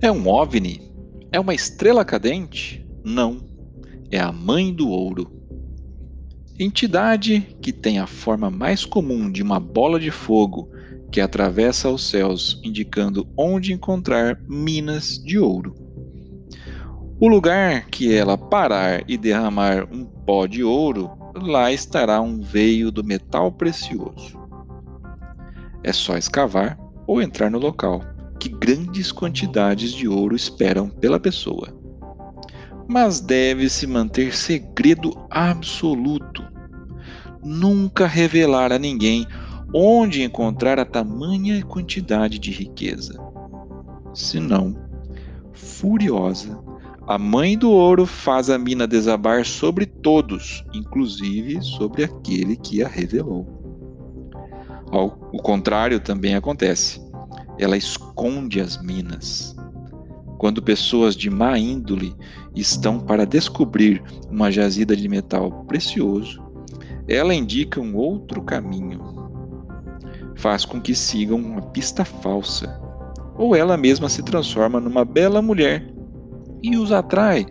É um OVNI? É uma estrela cadente? Não, é a mãe do ouro. Entidade que tem a forma mais comum de uma bola de fogo que atravessa os céus, indicando onde encontrar minas de ouro. O lugar que ela parar e derramar um pó de ouro, lá estará um veio do metal precioso. É só escavar ou entrar no local, que grandes quantidades de ouro esperam pela pessoa. Mas deve-se manter segredo absoluto. Nunca revelar a ninguém onde encontrar a tamanha quantidade de riqueza. Senão, furiosa, a mãe do ouro faz a mina desabar sobre todos, inclusive sobre aquele que a revelou. Ao, o contrário também acontece. Ela esconde as minas. Quando pessoas de má índole estão para descobrir uma jazida de metal precioso, ela indica um outro caminho, faz com que sigam uma pista falsa, ou ela mesma se transforma numa bela mulher e os atrai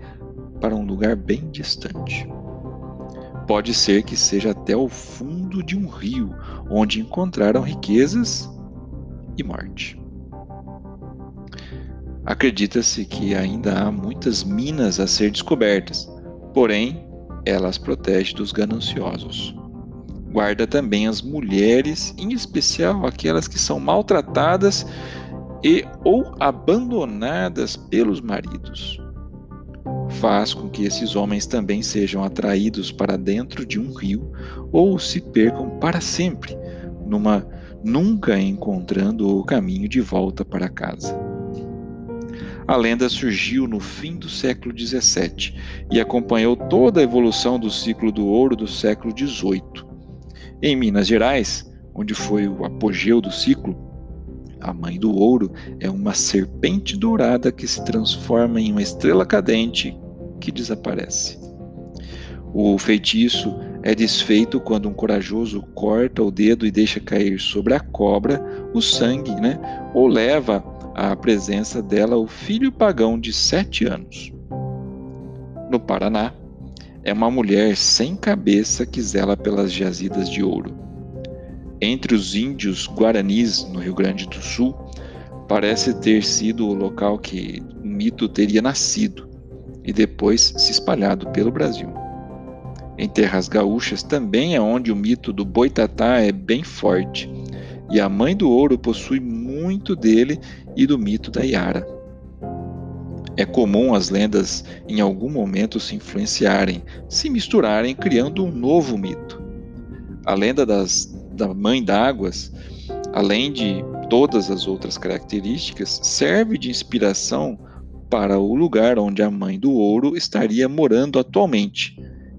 para um lugar bem distante. Pode ser que seja até o fundo de um rio, onde encontraram riquezas e morte. Acredita-se que ainda há muitas minas a ser descobertas, porém, elas protegem dos gananciosos guarda também as mulheres, em especial aquelas que são maltratadas e ou abandonadas pelos maridos. Faz com que esses homens também sejam atraídos para dentro de um rio ou se percam para sempre, numa nunca encontrando o caminho de volta para casa. A lenda surgiu no fim do século XVII e acompanhou toda a evolução do ciclo do ouro do século XVIII. Em Minas Gerais, onde foi o apogeu do ciclo, a mãe do ouro é uma serpente dourada que se transforma em uma estrela cadente que desaparece. O feitiço é desfeito quando um corajoso corta o dedo e deixa cair sobre a cobra o sangue, né? ou leva à presença dela o filho pagão de sete anos. No Paraná, é uma mulher sem cabeça que zela pelas jazidas de ouro. Entre os índios guaranis no Rio Grande do Sul, parece ter sido o local que o mito teria nascido e depois se espalhado pelo Brasil. Em terras gaúchas também é onde o mito do boitatá é bem forte, e a mãe do ouro possui muito dele e do mito da Iara. É comum as lendas em algum momento se influenciarem, se misturarem, criando um novo mito. A lenda das, da Mãe d'Águas, além de todas as outras características, serve de inspiração para o lugar onde a Mãe do Ouro estaria morando atualmente,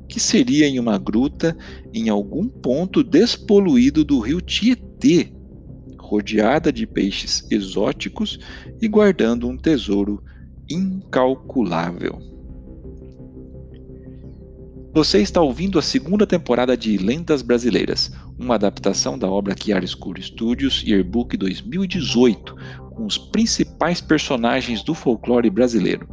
que seria em uma gruta em algum ponto despoluído do rio Tietê, rodeada de peixes exóticos e guardando um tesouro incalculável. Você está ouvindo a segunda temporada de Lendas Brasileiras, uma adaptação da obra Chiara Escuro Studios Yearbook 2018, com os principais personagens do folclore brasileiro.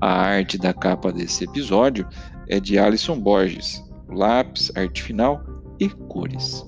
A arte da capa desse episódio é de Alison Borges, lápis, arte final e cores.